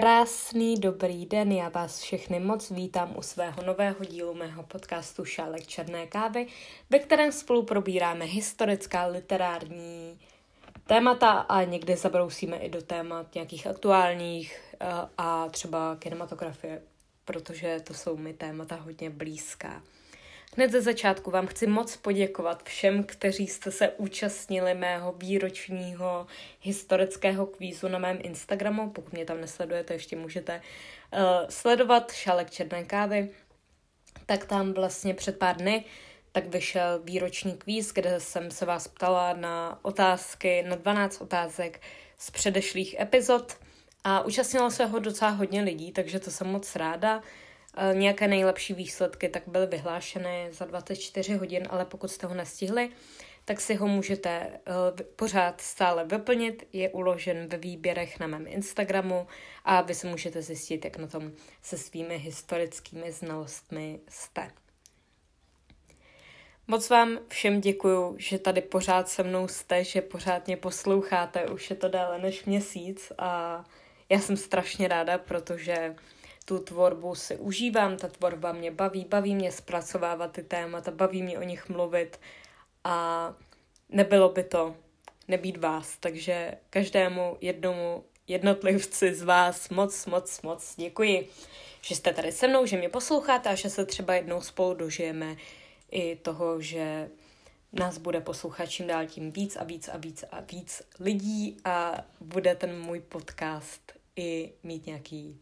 Krásný dobrý den, já vás všechny moc vítám u svého nového dílu mého podcastu Šálek černé kávy, ve kterém spolu probíráme historická, literární témata a někdy zabrousíme i do témat nějakých aktuálních eh, a třeba kinematografie, protože to jsou mi témata hodně blízká. Hned ze začátku vám chci moc poděkovat všem, kteří jste se účastnili mého výročního historického kvízu na mém Instagramu. Pokud mě tam nesledujete, ještě můžete uh, sledovat Šálek černé kávy. Tak tam vlastně před pár dny tak vyšel výroční kvíz, kde jsem se vás ptala na otázky, na 12 otázek z předešlých epizod a účastnilo se ho docela hodně lidí, takže to jsem moc ráda. Eh, nějaké nejlepší výsledky tak byly vyhlášeny za 24 hodin, ale pokud jste ho nestihli, tak si ho můžete uh, pořád stále vyplnit. Je uložen ve výběrech na mém Instagramu a vy si můžete zjistit, jak na tom se svými historickými znalostmi jste. Moc vám všem děkuju, že tady pořád se mnou jste, že pořád mě posloucháte, už je to déle než měsíc a já jsem strašně ráda, protože tu tvorbu si užívám, ta tvorba mě baví, baví mě zpracovávat ty témata, baví mě o nich mluvit a nebylo by to nebýt vás, takže každému jednomu jednotlivci z vás moc, moc, moc děkuji, že jste tady se mnou, že mě posloucháte a že se třeba jednou spolu dožijeme i toho, že nás bude poslouchat čím dál tím víc a víc a víc a víc lidí a bude ten můj podcast i mít nějaký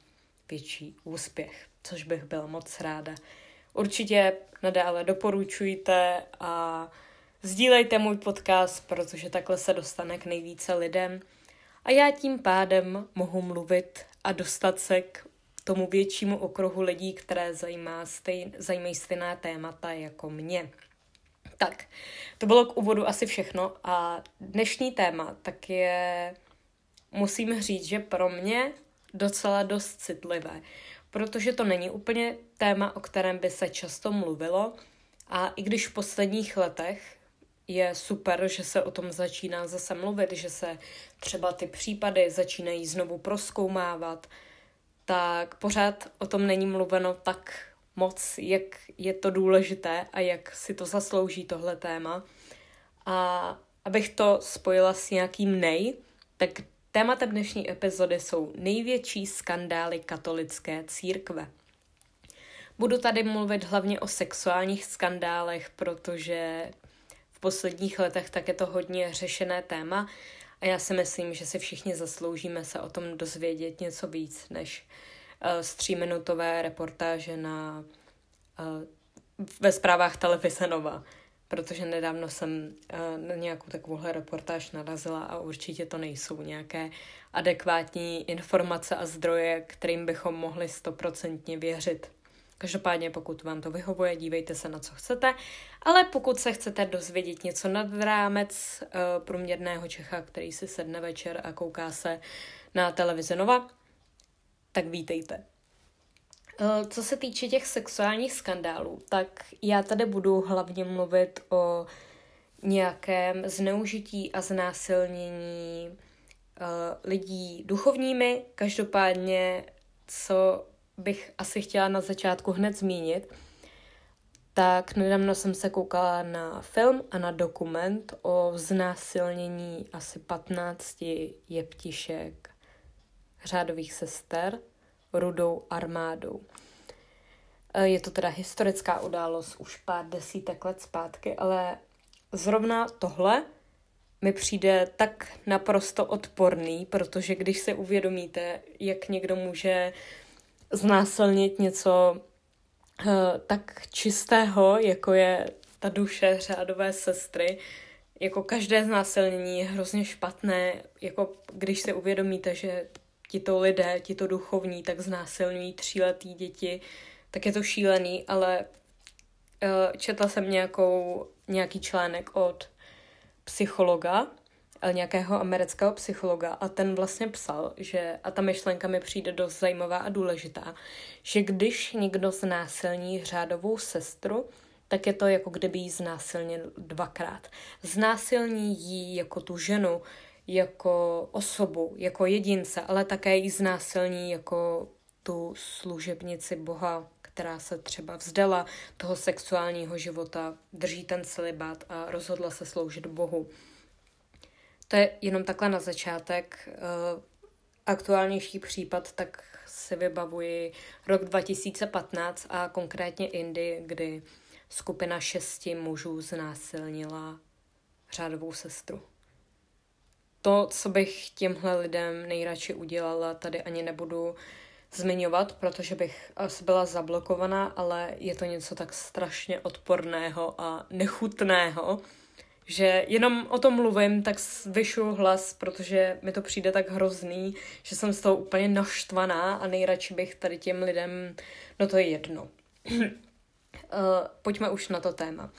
větší úspěch, což bych byla moc ráda. Určitě nadále doporučujte a sdílejte můj podcast, protože takhle se dostane k nejvíce lidem a já tím pádem mohu mluvit a dostat se k tomu většímu okruhu lidí, které zajímá stejn, zajímají stejná témata jako mě. Tak, to bylo k úvodu asi všechno a dnešní téma tak je, musím říct, že pro mě docela dost citlivé, protože to není úplně téma, o kterém by se často mluvilo a i když v posledních letech je super, že se o tom začíná zase mluvit, že se třeba ty případy začínají znovu proskoumávat, tak pořád o tom není mluveno tak moc, jak je to důležité a jak si to zaslouží tohle téma. A abych to spojila s nějakým nej, tak Tématem dnešní epizody jsou největší skandály katolické církve. Budu tady mluvit hlavně o sexuálních skandálech, protože v posledních letech tak je to hodně řešené téma a já si myslím, že si všichni zasloužíme se o tom dozvědět něco víc než uh, z tříminutové reportáže na, uh, ve zprávách televize Nova protože nedávno jsem uh, na nějakou takovouhle reportáž narazila a určitě to nejsou nějaké adekvátní informace a zdroje, kterým bychom mohli stoprocentně věřit. Každopádně, pokud vám to vyhovuje, dívejte se na co chcete, ale pokud se chcete dozvědět něco nad rámec uh, průměrného Čecha, který si sedne večer a kouká se na televizi Nova, tak vítejte. Eh, co se týče těch sexuálních skandálů, tak já tady budu hlavně mluvit o nějakém zneužití a znásilnění uh, lidí duchovními. Každopádně, co bych asi chtěla na začátku hned zmínit, tak nedávno jsem se koukala na film a na dokument o znásilnění asi 15 jeptišek řádových sester rudou armádou. E, je to teda historická událost už pár desítek let zpátky, ale zrovna tohle mi přijde tak naprosto odporný, protože když se uvědomíte, jak někdo může znásilnit něco e, tak čistého, jako je ta duše řádové sestry, jako každé znásilnění je hrozně špatné, jako když se uvědomíte, že tito lidé, tito duchovní, tak znásilňují tříletý děti, tak je to šílený, ale uh, četla jsem nějakou, nějaký článek od psychologa, eh, nějakého amerického psychologa a ten vlastně psal, že, a ta myšlenka mi přijde dost zajímavá a důležitá, že když někdo znásilní řádovou sestru, tak je to jako kdyby jí znásilnil dvakrát. Znásilní jí jako tu ženu, jako osobu, jako jedince, ale také ji znásilní jako tu služebnici Boha, která se třeba vzdala toho sexuálního života, drží ten celibát a rozhodla se sloužit Bohu. To je jenom takhle na začátek. Eh, aktuálnější případ, tak si vybavuji rok 2015 a konkrétně Indy, kdy skupina šesti mužů znásilnila řádovou sestru. To, co bych těmhle lidem nejradši udělala, tady ani nebudu zmiňovat, protože bych asi byla zablokovaná, ale je to něco tak strašně odporného a nechutného, že jenom o tom mluvím, tak zvyšu hlas, protože mi to přijde tak hrozný, že jsem z toho úplně naštvaná a nejradši bych tady těm lidem, no to je jedno. uh, pojďme už na to téma.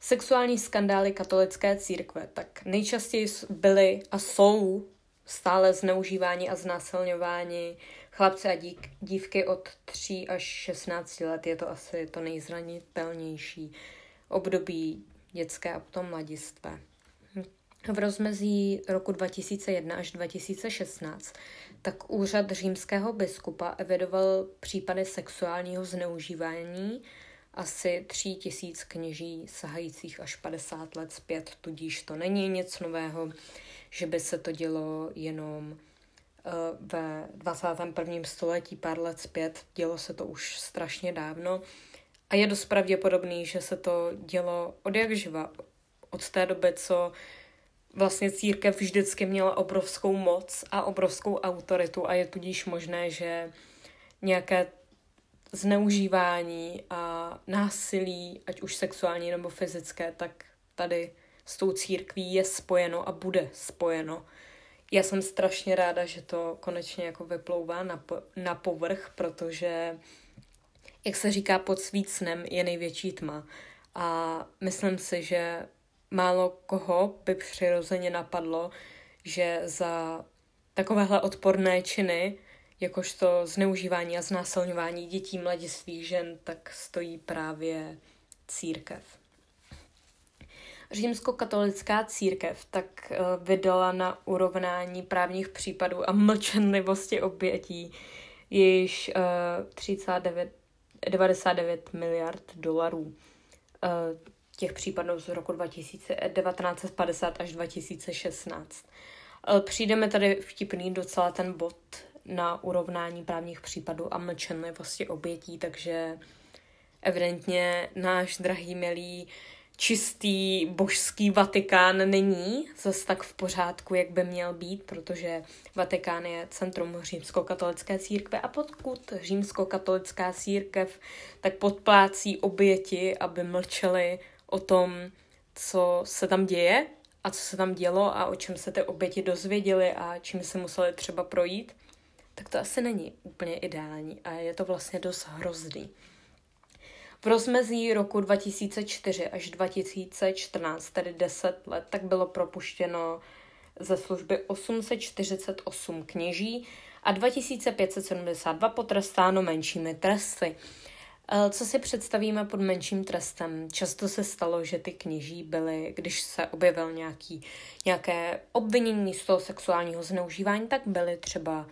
Sexuální skandály katolické církve, tak nejčastěji byly a jsou stále zneužívání a znásilňování chlapce a dík, dívky od 3 až 16 let. Je to asi to nejzranitelnější období dětské a potom mladistvé. V rozmezí roku 2001 až 2016 tak úřad římského biskupa evidoval případy sexuálního zneužívání asi tří tisíc kněží sahajících až 50 let zpět, tudíž to není nic nového, že by se to dělo jenom uh, ve 21. století, pár let zpět, dělo se to už strašně dávno a je dost pravděpodobný, že se to dělo od jak živa, od té doby, co vlastně církev vždycky měla obrovskou moc a obrovskou autoritu a je tudíž možné, že nějaké zneužívání a násilí, ať už sexuální nebo fyzické, tak tady s tou církví je spojeno a bude spojeno. Já jsem strašně ráda, že to konečně jako vyplouvá na, po, na povrch, protože, jak se říká, pod svícnem je největší tma. A myslím si, že málo koho by přirozeně napadlo, že za takovéhle odporné činy jakožto zneužívání a znásilňování dětí, mladistvých žen, tak stojí právě církev. Římskokatolická církev tak eh, vydala na urovnání právních případů a mlčenlivosti obětí již 39, eh, 99 miliard dolarů. Eh, těch případů z roku 1950 až 2016. Přijdeme tady vtipný docela ten bod na urovnání právních případů a mlčenlivosti obětí, takže evidentně náš drahý milý čistý božský Vatikán není zase tak v pořádku, jak by měl být, protože Vatikán je centrum římskokatolické církve a pokud římskokatolická církev tak podplácí oběti, aby mlčeli o tom, co se tam děje a co se tam dělo a o čem se ty oběti dozvěděli a čím se museli třeba projít, tak to asi není úplně ideální a je to vlastně dost hrozný. V rozmezí roku 2004 až 2014, tedy 10 let, tak bylo propuštěno ze služby 848 kněží a 2572 potrestáno menšími tresty. Eh, co si představíme pod menším trestem? Často se stalo, že ty kněží byly, když se objevil nějaký, nějaké obvinění z toho sexuálního zneužívání, tak byly třeba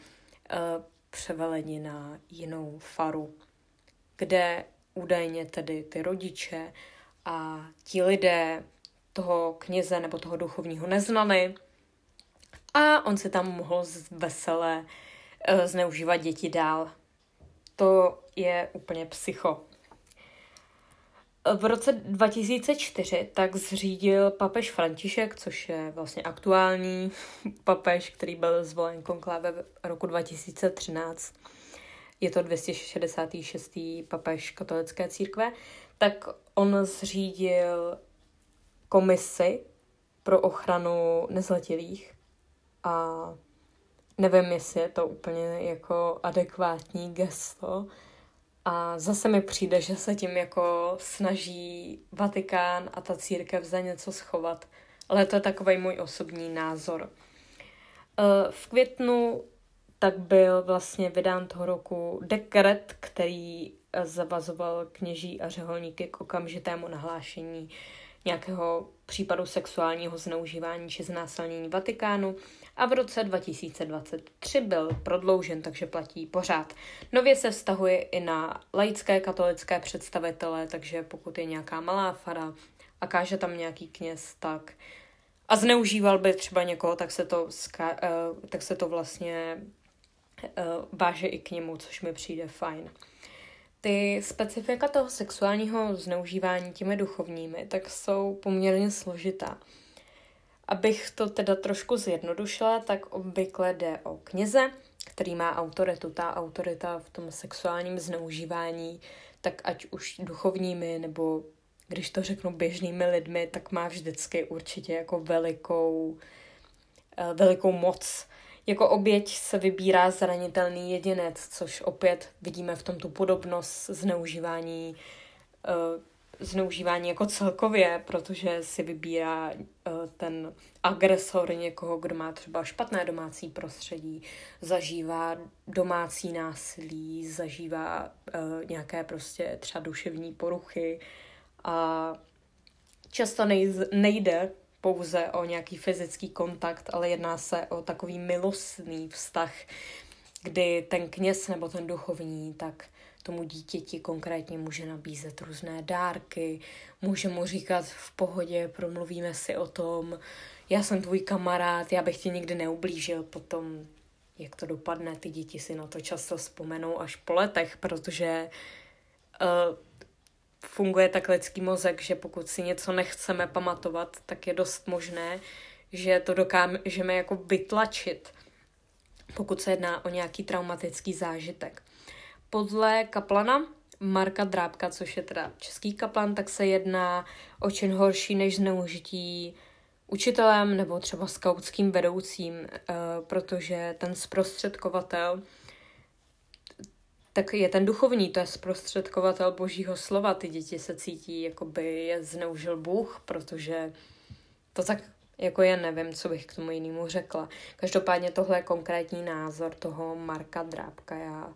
převeleni na jinou faru, kde údajně tedy ty rodiče a ti lidé toho kněze nebo toho duchovního neznali a on se tam mohl veselé uh, zneužívat děti dál. To je úplně psycho. V roce 2004 tak zřídil papež František, což je vlastně aktuální papež, který byl zvolen konkláve v roku 2013. Je to 266. papež katolické církve. Tak on zřídil komisi pro ochranu nezletilých a nevím, jestli je to úplně jako adekvátní gesto, a zase mi přijde, že se tím jako snaží Vatikán a ta církev za něco schovat. Ale to je takový můj osobní názor. Eh, v květnu tak byl vlastně vydán toho roku dekret, který zavazoval kněží a řeholníky k okamžitému nahlášení nějakého případu sexuálního zneužívání či znásilnění Vatikánu a v roce 2023 byl prodloužen, takže platí pořád. Nově se vztahuje i na laické katolické představitele, takže pokud je nějaká malá fara a káže tam nějaký kněz, tak a zneužíval by třeba někoho, tak se to, uh, tak se to vlastně uh, váže i k němu, což mi přijde fajn. Ty specifika toho sexuálního zneužívání těmi duchovními tak jsou poměrně složitá. Abych to teda trošku zjednodušila, tak obvykle jde o kněze, který má autoritu. Ta autorita v tom sexuálním zneužívání, tak ať už duchovními nebo když to řeknu běžnými lidmi, tak má vždycky určitě jako velikou, eh, velikou moc. Jako oběť se vybírá zranitelný jedinec, což opět vidíme v tom tu podobnost zneužívání, uh, zneužívání jako celkově, protože si vybírá uh, ten agresor někoho, kdo má třeba špatné domácí prostředí, zažívá domácí násilí, zažívá uh, nějaké prostě třeba duševní poruchy a často nejde pouze o nějaký fyzický kontakt, ale jedná se o takový milostný vztah, kdy ten kněz nebo ten duchovní tak tomu dítěti konkrétně může nabízet různé dárky, může mu říkat v pohodě, promluvíme si o tom, já jsem tvůj kamarád, já bych ti nikdy neublížil, potom jak to dopadne, ty děti si na to často vzpomenou až po letech, protože uh, funguje tak lidský mozek, že pokud si něco nechceme pamatovat, tak je dost možné, že to dokážeme jako vytlačit, pokud se jedná o nějaký traumatický zážitek. Podle kaplana Marka Drábka, což je teda český kaplan, tak se jedná o čin horší než zneužití učitelem nebo třeba skautským vedoucím, eh, protože ten zprostředkovatel tak je ten duchovní, to je zprostředkovatel božího slova. Ty děti se cítí, jako by je zneužil Bůh, protože to tak jako je, nevím, co bych k tomu jinému řekla. Každopádně tohle je konkrétní názor toho Marka Drábka. Já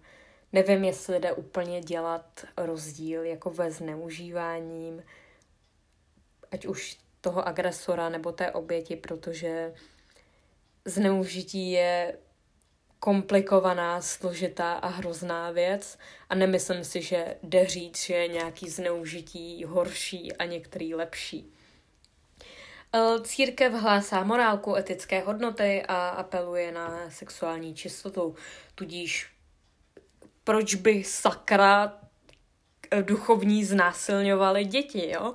nevím, jestli jde úplně dělat rozdíl jako ve zneužíváním, ať už toho agresora nebo té oběti, protože zneužití je komplikovaná, složitá a hrozná věc a nemyslím si, že jde říct, že je nějaký zneužití horší a některý lepší. E, církev hlásá morálku, etické hodnoty a apeluje na sexuální čistotu. Tudíž proč by sakra duchovní znásilňovali děti, jo?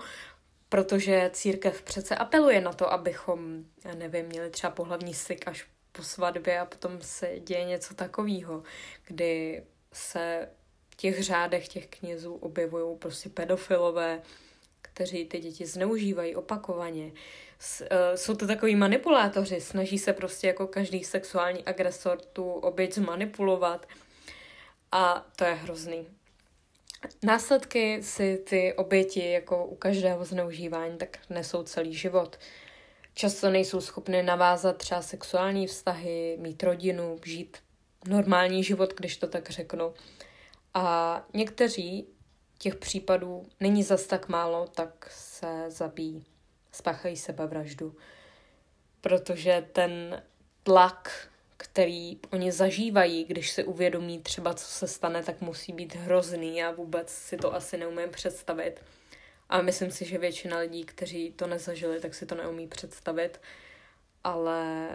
Protože církev přece apeluje na to, abychom, já nevím, měli třeba pohlavní styk až po svatbě a potom se děje něco takového, kdy se v těch řádech těch knězů objevují prostě pedofilové, kteří ty děti zneužívají opakovaně. E, jsou to takový manipulátoři, snaží se prostě jako každý sexuální agresor tu oběť zmanipulovat a to je hrozný. Následky si ty oběti, jako u každého zneužívání, tak nesou celý život. Často nejsou schopny navázat třeba sexuální vztahy, mít rodinu, žít normální život, když to tak řeknu. A někteří těch případů není zas tak málo, tak se zabíjí, spáchají sebevraždu. Protože ten tlak, který oni zažívají, když se uvědomí třeba, co se stane, tak musí být hrozný. Já vůbec si to asi neumím představit. A myslím si, že většina lidí, kteří to nezažili, tak si to neumí představit. Ale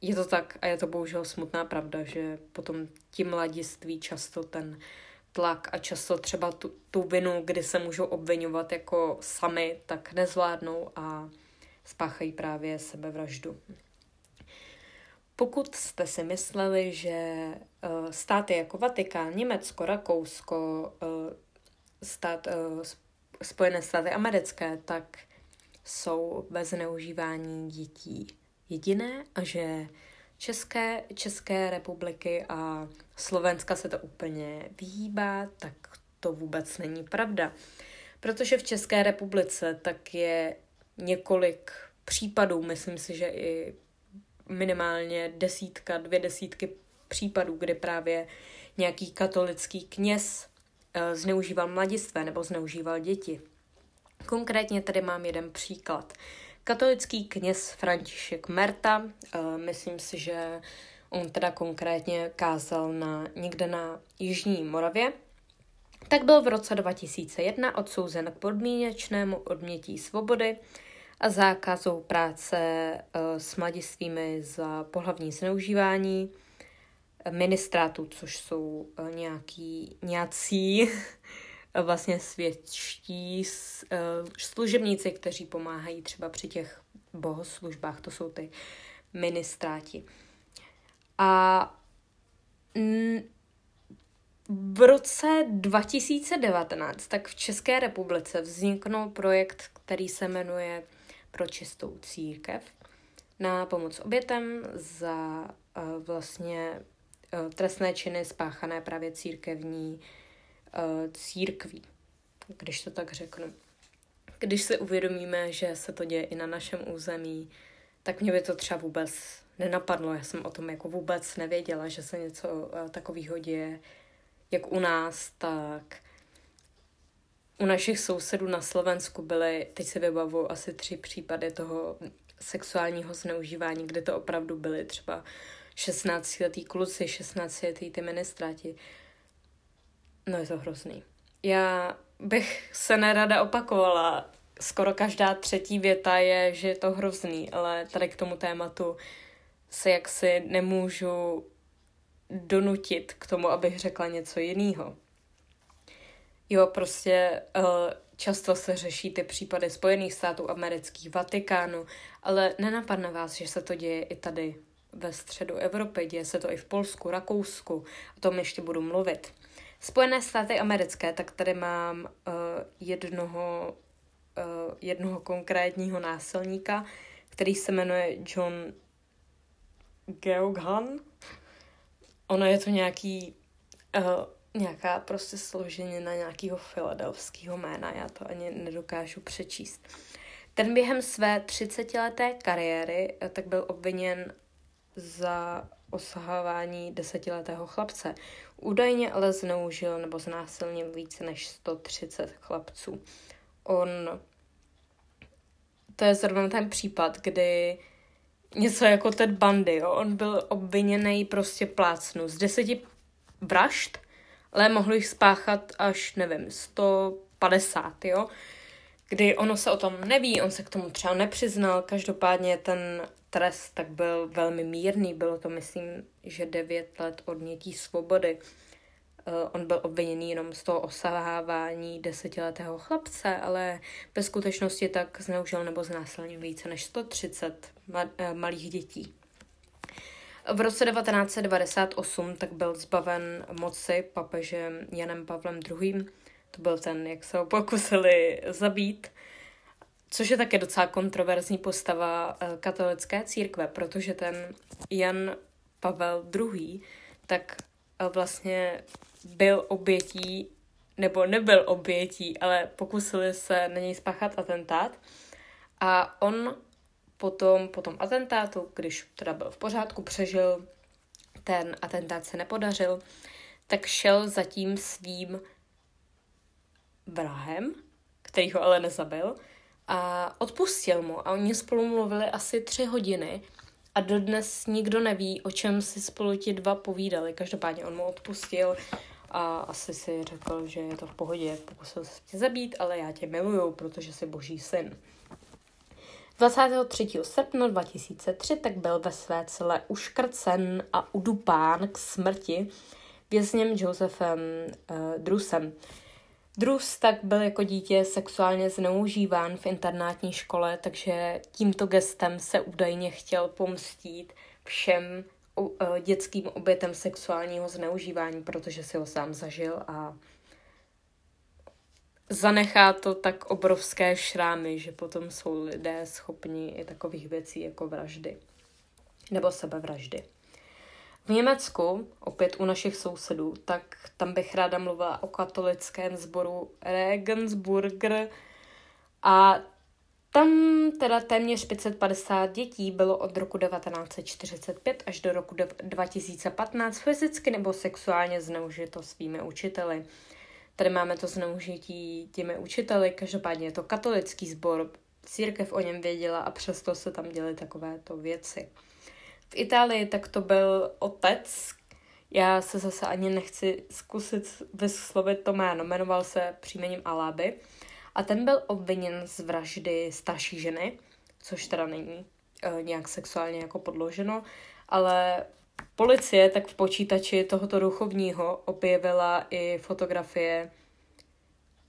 je to tak a je to bohužel smutná pravda, že potom ti mladiství často ten tlak a často třeba tu, tu vinu, kdy se můžou obvinovat jako sami, tak nezvládnou a spáchají právě sebevraždu. Pokud jste si mysleli, že uh, státy jako Vatikán, Německo, Rakousko, uh, stát uh, Spojené státy americké, tak jsou ve zneužívání dětí jediné a že České, České republiky a Slovenska se to úplně vyhýbá, tak to vůbec není pravda. Protože v České republice tak je několik případů, myslím si, že i minimálně desítka, dvě desítky případů, kdy právě nějaký katolický kněz zneužíval mladistvé nebo zneužíval děti. Konkrétně tady mám jeden příklad. Katolický kněz František Merta, uh, myslím si, že on teda konkrétně kázal na, někde na Jižní Moravě, tak byl v roce 2001 odsouzen k podmínečnému odmětí svobody a zákazu práce uh, s mladistvými za pohlavní zneužívání ministrátů, což jsou uh, nějaký, nějací vlastně světští uh, služebníci, kteří pomáhají třeba při těch bohoslužbách, to jsou ty ministráti. A v roce 2019 tak v České republice vzniknul projekt, který se jmenuje Pro čistou církev na pomoc obětem za uh, vlastně trestné činy spáchané právě církevní uh, církví, když to tak řeknu. Když si uvědomíme, že se to děje i na našem území, tak mě by to třeba vůbec nenapadlo. Já jsem o tom jako vůbec nevěděla, že se něco uh, takového děje jak u nás, tak u našich sousedů na Slovensku byly, teď si vybavu, asi tři případy toho sexuálního zneužívání, kde to opravdu byly třeba 16-letý kluci, 16-letý ty ministráti. No je to hrozný. Já bych se nerada opakovala. Skoro každá třetí věta je, že je to hrozný, ale tady k tomu tématu se jaksi nemůžu donutit k tomu, abych řekla něco jiného. Jo, prostě uh, často se řeší ty případy Spojených států amerických, Vatikánu, ale nenapadne vás, že se to děje i tady ve středu Evropy, děje se to i v Polsku, Rakousku, o tom ještě budu mluvit. Spojené státy americké, tak tady mám uh, jednoho, uh, jednoho konkrétního násilníka, který se jmenuje John Geoghan, ono je to nějaký, uh, nějaká prostě složenina nějakého filadelfského jména, já to ani nedokážu přečíst. Ten během své 30-leté kariéry tak byl obviněn za osahování desetiletého chlapce. Údajně ale zneužil nebo znásilnil více než 130 chlapců. On to je zrovna ten případ, kdy něco jako ten Bandy, jo. On byl obviněný prostě plácnu z deseti vražd, ale mohl jich spáchat až, nevím, 150, jo. Kdy ono se o tom neví, on se k tomu třeba nepřiznal, každopádně ten trest tak byl velmi mírný, bylo to myslím, že 9 let odnětí svobody. Uh, on byl obviněný jenom z toho osahávání desetiletého chlapce, ale ve skutečnosti tak zneužil nebo znásilnil více než 130 ma- uh, malých dětí. V roce 1998 tak byl zbaven moci papežem Janem Pavlem II. To byl ten, jak se ho pokusili zabít, což je také docela kontroverzní postava uh, katolické církve, protože ten Jan Pavel II. tak vlastně byl obětí, nebo nebyl obětí, ale pokusili se na něj spáchat atentát. A on potom, po tom atentátu, když teda byl v pořádku, přežil, ten atentát se nepodařil, tak šel za tím svým vrahem, který ho ale nezabil, a odpustil mu. A oni spolu mluvili asi tři hodiny a dodnes nikdo neví, o čem si spolu ti dva povídali. Každopádně on mu odpustil a asi si řekl, že je to v pohodě, pokusil se tě zabít, ale já tě miluju, protože jsi boží syn. 23. srpna 2003 tak byl ve své celé uškrcen a udupán k smrti vězněm Josefem uh, Drusem. Drus tak byl jako dítě sexuálně zneužíván v internátní škole, takže tímto gestem se údajně chtěl pomstít všem E, dětským obětem sexuálního zneužívání, protože si ho sám zažil a zanechá to tak obrovské šrámy, že potom jsou lidé schopni i takových věcí jako vraždy nebo sebevraždy. V Německu, opět u našich sousedů, tak tam bych ráda mluvila o katolickém sboru Regensburger a tam teda téměř 550 dětí bylo od roku 1945 až do roku 2015 fyzicky nebo sexuálně zneužito svými učiteli. Tady máme to zneužití těmi učiteli, každopádně je to katolický sbor, církev o něm věděla a přesto se tam děly takovéto věci. V Itálii tak to byl otec, já se zase ani nechci zkusit vyslovit to jméno, jmenoval se příjmením Aláby. A ten byl obviněn z vraždy starší ženy, což teda není e, nějak sexuálně jako podloženo, ale policie tak v počítači tohoto duchovního objevila i fotografie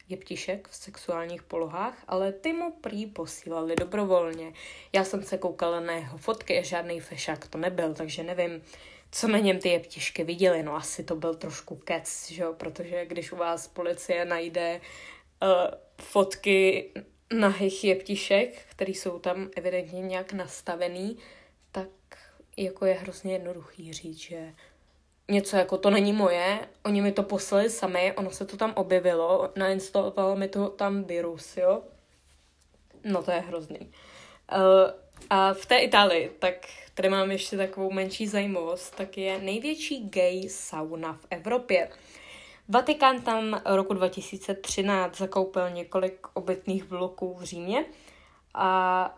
jeptišek v sexuálních polohách, ale ty mu prý posílali dobrovolně. Já jsem se koukala na jeho fotky a žádný fešák to nebyl, takže nevím, co na něm ty jeptišky viděli. No asi to byl trošku kec, že protože když u vás policie najde uh, fotky nahých jeptišek, které jsou tam evidentně nějak nastavený, tak jako je hrozně jednoduchý říct, že něco jako to není moje, oni mi to poslali sami, ono se to tam objevilo, nainstalovalo mi to tam virus, jo. No to je hrozný. Uh, a v té Itálii, tak tady mám ještě takovou menší zajímavost, tak je největší gay sauna v Evropě. Vatikán tam roku 2013 zakoupil několik obytných bloků v Římě a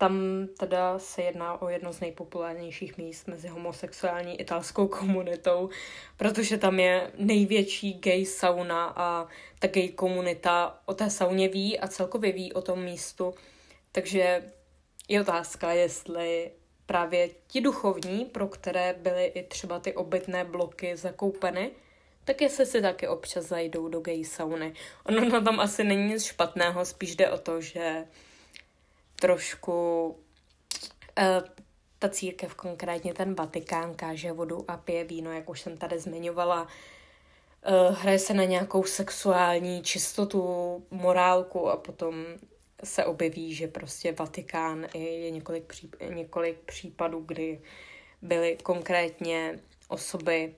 tam teda se jedná o jedno z nejpopulárnějších míst mezi homosexuální italskou komunitou, protože tam je největší gay sauna a ta gay komunita o té sauně ví a celkově ví o tom místu. Takže je otázka, jestli právě ti duchovní, pro které byly i třeba ty obytné bloky zakoupeny, tak jestli si taky občas zajdou do gay sauny. Ono na tom asi není nic špatného, spíš jde o to, že trošku uh, ta církev, konkrétně ten Vatikán, káže vodu a pije víno, jak už jsem tady zmiňovala. Uh, hraje se na nějakou sexuální čistotu, morálku a potom se objeví, že prostě Vatikán je několik, příp- několik případů, kdy byly konkrétně osoby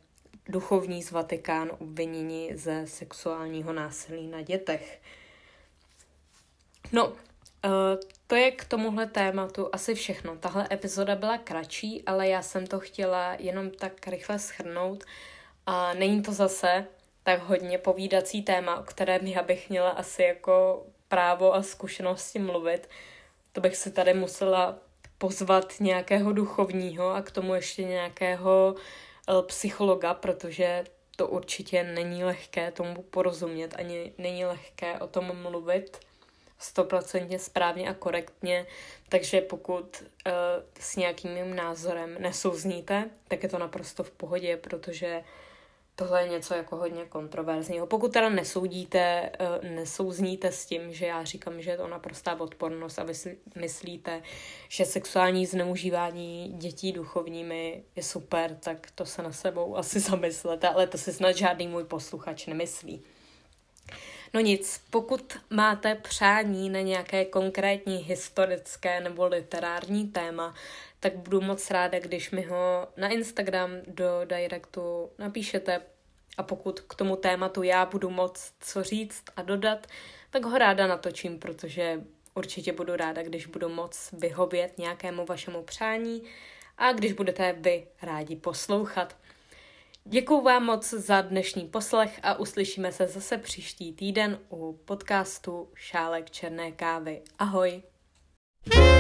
duchovní z Vatikán obviněni ze sexuálního násilí na dětech. No, eh, to je k tomuhle tématu asi všechno. Tahle epizoda byla kratší, ale já jsem to chtěla jenom tak rychle schrnout. A není to zase tak hodně povídací téma, o kterém já bych měla asi jako právo a zkušenosti mluvit. To bych se tady musela pozvat nějakého duchovního a k tomu ještě nějakého eh, psychologa, protože to určitě není lehké tomu porozumět, ani není lehké o tom mluvit stoprocentně správně a korektně, takže pokud uh, s nějakým mým názorem nesouzníte, tak je to naprosto v pohodě, protože tohle je něco jako hodně kontroverzního. Pokud teda nesoudíte, uh, nesouzníte s tím, že já říkám, že je to naprostá odpornost a vy si myslíte, že sexuální zneužívání dětí duchovními je super, tak to se na sebou asi zamyslete, ale to si snad žádný můj posluchač nemyslí. No nic, pokud máte přání na nějaké konkrétní historické nebo literární téma, tak budu moc ráda, když mi ho na Instagram do directu napíšete a pokud k tomu tématu já budu moc co říct a dodat, tak ho ráda natočím, protože určitě budu ráda, když budu moc vyhovět nějakému vašemu přání a když budete vy rádi poslouchat. Děkuji vám moc za dnešní poslech a uslyšíme se zase příští týden u podcastu Šálek černé kávy. Ahoj! thank you